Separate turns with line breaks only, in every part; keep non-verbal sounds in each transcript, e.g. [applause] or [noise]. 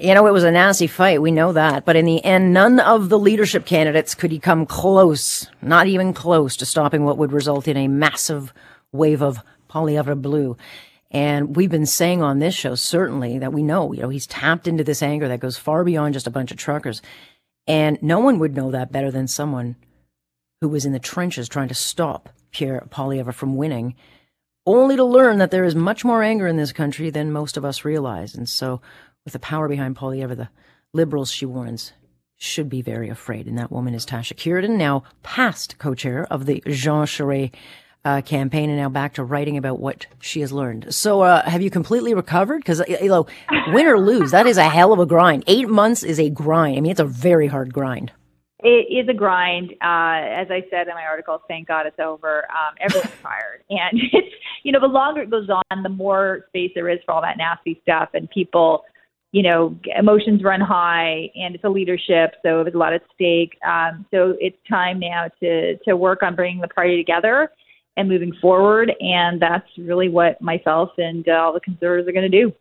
You know, it was a nasty fight. We know that. But in the end, none of the leadership candidates could come close, not even close to stopping what would result in a massive wave of Poilievre blue. And we've been saying on this show, certainly, that we know, you know, he's tapped into this anger that goes far beyond just a bunch of truckers. And no one would know that better than someone who was in the trenches trying to stop Pierre Poilievre from winning, only to learn that there is much more anger in this country than most of us realize. And so, with the power behind Poilievre, the liberals, she warns, should be very afraid. And that woman is Tasha Kheiriddin, now past co-chair of the Jean Charest uh, campaign and now back to writing about what she has learned. So, uh, have you completely recovered? Because, you know, win or lose, that is a hell of a grind. Eight months is a grind. I mean, it's a very hard grind.
It is a grind. Uh, as I said in my article, thank God it's over. Um, everyone's tired. [laughs] And [laughs] it's, you know, the longer it goes on, the more space there is for all that nasty stuff. And people, you know, emotions run high and it's a leadership. So there's a lot at stake. Um, so it's time now to, to work on bringing the party together and moving forward. And that's really what myself and uh, all the conservatives are going to do.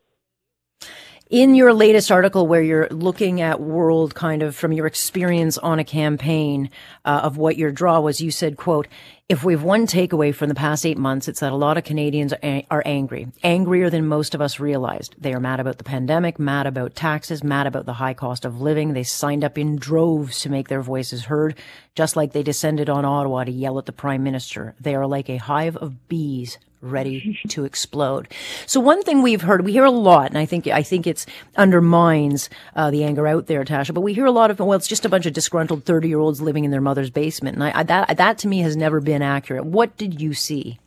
In your latest article, where you're looking at world kind of from your experience on a campaign uh, of what your draw was, you said, "quote If we've one takeaway from the past eight months, it's that a lot of Canadians are angry, angrier than most of us realized. They are mad about the pandemic, mad about taxes, mad about the high cost of living. They signed up in droves to make their voices heard, just like they descended on Ottawa to yell at the Prime Minister. They are like a hive of bees ready [laughs] to explode. So one thing we've heard, we hear a lot, and I think I think it's undermines uh, the anger out there, Tasha. But we hear a lot of well, it's just a bunch of disgruntled thirty year olds living in their mother's basement, and I, I, that that to me has never been accurate. What did you see?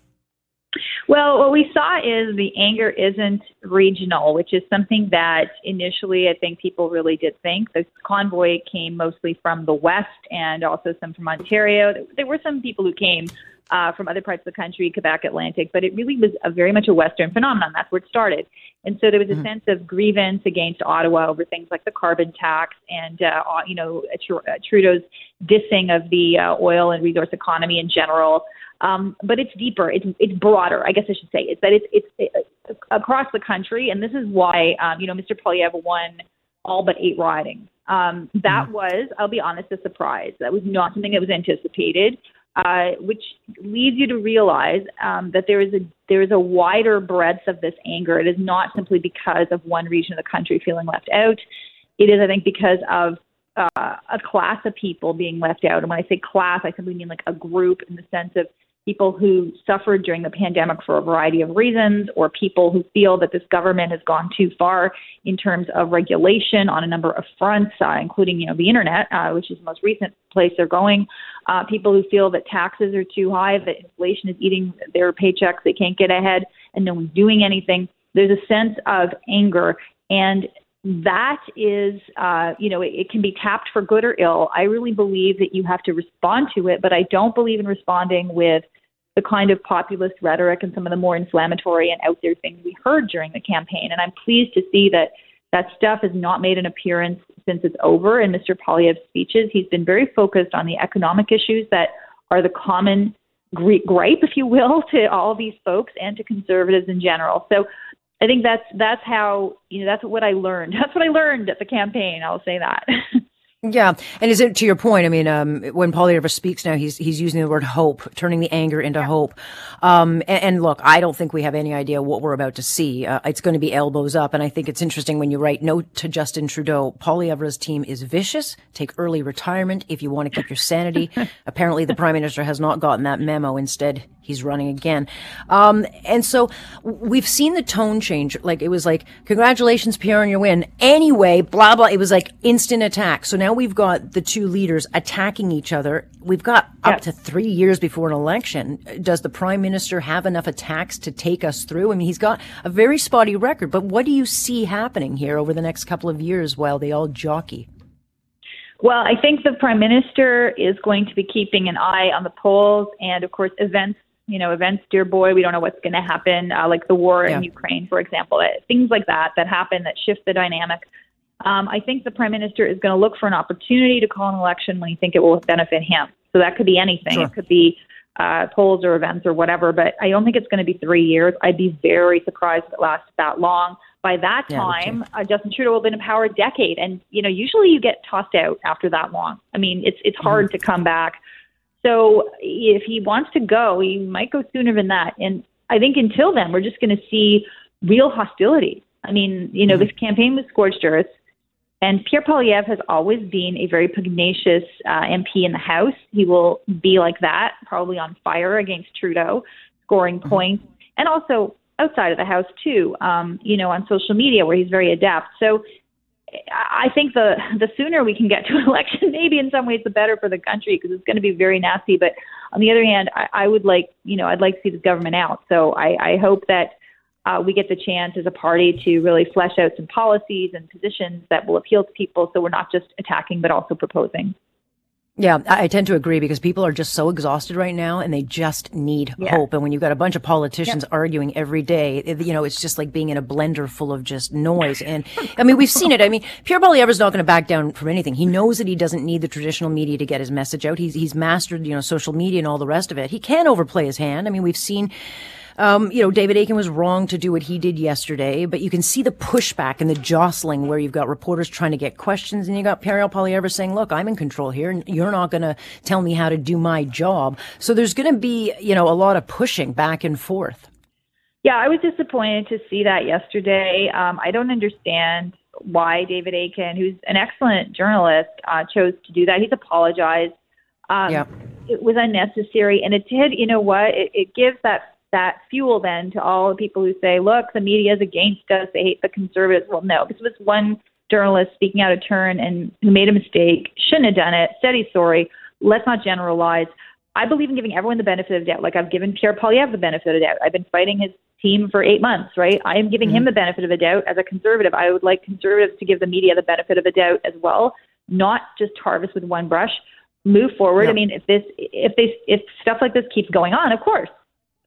Well, what we saw is the anger isn't regional, which is something that initially I think people really did think. The convoy came mostly from the West and also some from Ontario. There were some people who came uh, from other parts of the country, Quebec, Atlantic, but it really was a very much a Western phenomenon. That's where it started. And so there was a mm-hmm. sense of grievance against Ottawa over things like the carbon tax and, uh, you know, Trudeau's dissing of the uh, oil and resource economy in general. Um, but it's deeper. It's it's broader. I guess I should say. It's that it's it's, it's across the country, and this is why um, you know Mr. Poilievre won all but eight ridings. Um, that mm-hmm. was, I'll be honest, a surprise. That was not something that was anticipated uh, which leads you to realize um, that there is a there is a wider breadth of this anger. It is not simply because of one region of the country feeling left out. It is, I think, because of uh, a class of people being left out. And when I say class, I simply mean like a group in the sense of people who suffered during the pandemic for a variety of reasons, or people who feel that this government has gone too far in terms of regulation on a number of fronts, uh, including you know the internet, uh, which is the most recent place they're going. Uh, people who feel that taxes are too high, that inflation is eating their paychecks, they can't get ahead, and no one's doing anything. There's a sense of anger, and that is, uh, you know, it, it, can be tapped for good or ill. I really believe that you have to respond to it, but I don't believe in responding with the kind of populist rhetoric and some of the more inflammatory and out there things we heard during the campaign. And I'm pleased to see that that stuff has not made an appearance since it's over in Mr. Poilievre's speeches. He's been very focused on the economic issues that are the common gripe, if you will, [laughs] to all these folks and to conservatives in general. So I think that's that's how you know that's what I learned. [laughs] That's what I learned at the campaign. I'll say that. [laughs]
Yeah, and is it to your point? I mean, um, when Poilievre speaks now, he's he's using the word hope, turning the anger into yeah. hope. Um, and, and, look, I don't think we have any idea what we're about to see. Uh, it's going to be elbows up, and I think it's interesting when you write note to Justin Trudeau. Poilievre's team is vicious. Take early retirement if you want to keep your sanity. [laughs] Apparently, the prime minister has not gotten that memo. Instead, he's running again. Um, and so we've seen the tone change. Like it was like, congratulations, Pierre, on your win. Anyway, blah, blah. It was like instant attack. So now we've got the two leaders attacking each other. We've got up to three years before an election. Does the prime minister have enough attacks to take us through? I mean, he's got a very spotty record, but what do you see happening here over the next couple of years while they all jockey?
Well, I think the prime minister is going to be keeping an eye on the polls and, of course, events you know, events, dear boy, we don't know what's going to happen, uh, like the war yeah. in Ukraine, for example, uh, things like that that happen that shift the dynamic. Um, I think the prime minister is going to look for an opportunity to call an election when he think it will benefit him. So that could be anything. Sure. It could be uh, polls or events or whatever. But I don't think it's going to be three years. I'd be very surprised if it lasts that long. By that time, yeah, uh, Justin Trudeau will have been in power a decade, and you know usually you get tossed out after that long. I mean, it's it's hard mm-hmm. to come back. So if he wants to go, he might go sooner than that. And I think until then, we're just going to see real hostility. I mean, you know, mm-hmm. this campaign was scorched earth. And Pierre Poilievre has always been a very pugnacious uh, MP in the House. He will be like that, probably on fire against Trudeau, scoring mm-hmm. points, and also outside of the House too. Um, you know, on social media where he's very adept. So I think the the sooner we can get to an [laughs] election, maybe in some ways the better for the country because it's going to be very nasty. But on the other hand, I, I would like, you know, I'd like to see this government out. So I, I hope that uh, we get the chance as a party to really flesh out some policies and positions that will appeal to people. So we're not just attacking, but also proposing.
Yeah, I tend to agree because people are just so exhausted right now and they just need yeah. hope. And when you've got a bunch of politicians yeah. arguing every day, you know, it's just like being in a blender full of just noise. And [laughs] I mean, we've seen it. I mean, Pierre Poilievre's not going to back down from anything. He knows that he doesn't need the traditional media to get his message out. He's, he's mastered, you know, social media and all the rest of it. He can overplay his hand. I mean, we've seen um, you know, David Akin was wrong to do what he did yesterday, but you can see the pushback and the jostling where you've got reporters trying to get questions and you got Pierre Poilievre saying, look, I'm in control here and you're not going to tell me how to do my job. So there's going to be, you know, a lot of pushing back and forth.
Yeah, I was disappointed to see that yesterday. Um, I don't understand why David Akin, who's an excellent journalist, uh, chose to do that. He's apologized. Um, yeah. It was unnecessary, and it did. You know what? It, it gives that that fuel then to all the people who say, look, the media is against us, they hate the conservatives. Well, no, because this was one journalist speaking out of turn and who made a mistake, shouldn't have done it, said he's sorry. Let's not generalize. I believe in giving everyone the benefit of the doubt. Like I've given Pierre Poilievre the benefit of the doubt. I've been fighting his team for eight months, right? I am giving mm-hmm. him the benefit of the doubt as a conservative. I would like conservatives to give the media the benefit of the doubt as well, not just harvest with one brush. Move forward. I mean, if this, if they, if stuff like this keeps going on, of course,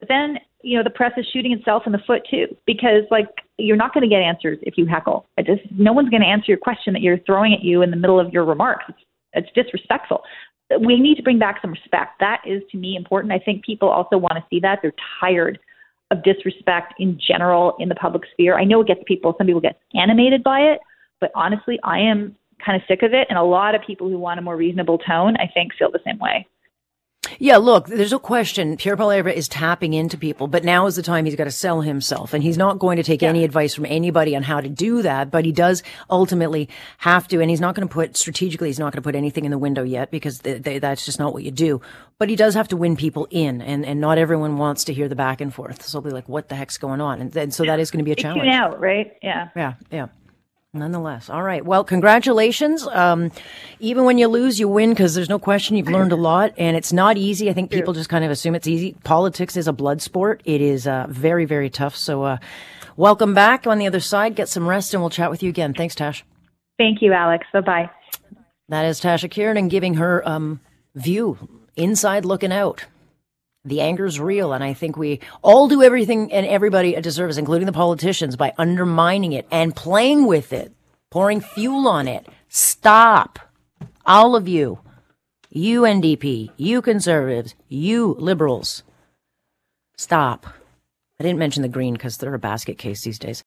then, you know, the press is shooting itself in the foot too, because like you're not going to get answers if you heckle. It just no one's going to answer your question that you're throwing at you in the middle of your remarks. It's, it's disrespectful. We need to bring back some respect. That is to me important. I think people also want to see that. They're tired of disrespect in general in the public sphere. I know it gets people, some people get animated by it, but honestly, I am kind of sick of it. And a lot of people who want a more reasonable tone, I think, feel the same way.
Yeah, look, there's no question. Pierre Poilievre is tapping into people, but now is the time he's got to sell himself, and he's not going to take yeah. any advice from anybody on how to do that. But he does ultimately have to, and he's not going to put strategically. He's not going to put anything in the window yet because they, they, that's just not what you do. But he does have to win people in, and and not everyone wants to hear the back and forth. So they'll be like, "What the heck's going on?" And, and so that is going to be a challenge.
out, right? Yeah.
Yeah. Yeah. Nonetheless, all right. Well, congratulations. Um, even when you lose, you win because there's no question you've learned a lot, and it's not easy. I think people just kind of assume it's easy. Politics is a blood sport. It is uh, very, very tough. So, uh, welcome back on the other side. Get some rest, and we'll chat with you again. Thanks, Tash.
Thank you, Alex. Bye bye.
That is Tasha Kheiriddin giving her um, view, inside looking out the anger's real, and I think we all do everything and everybody a disservice, including the politicians, by undermining it and playing with it, pouring fuel on it. Stop. All of you. You NDP, you conservatives, you liberals. Stop. I didn't mention the green because they're a basket case these days.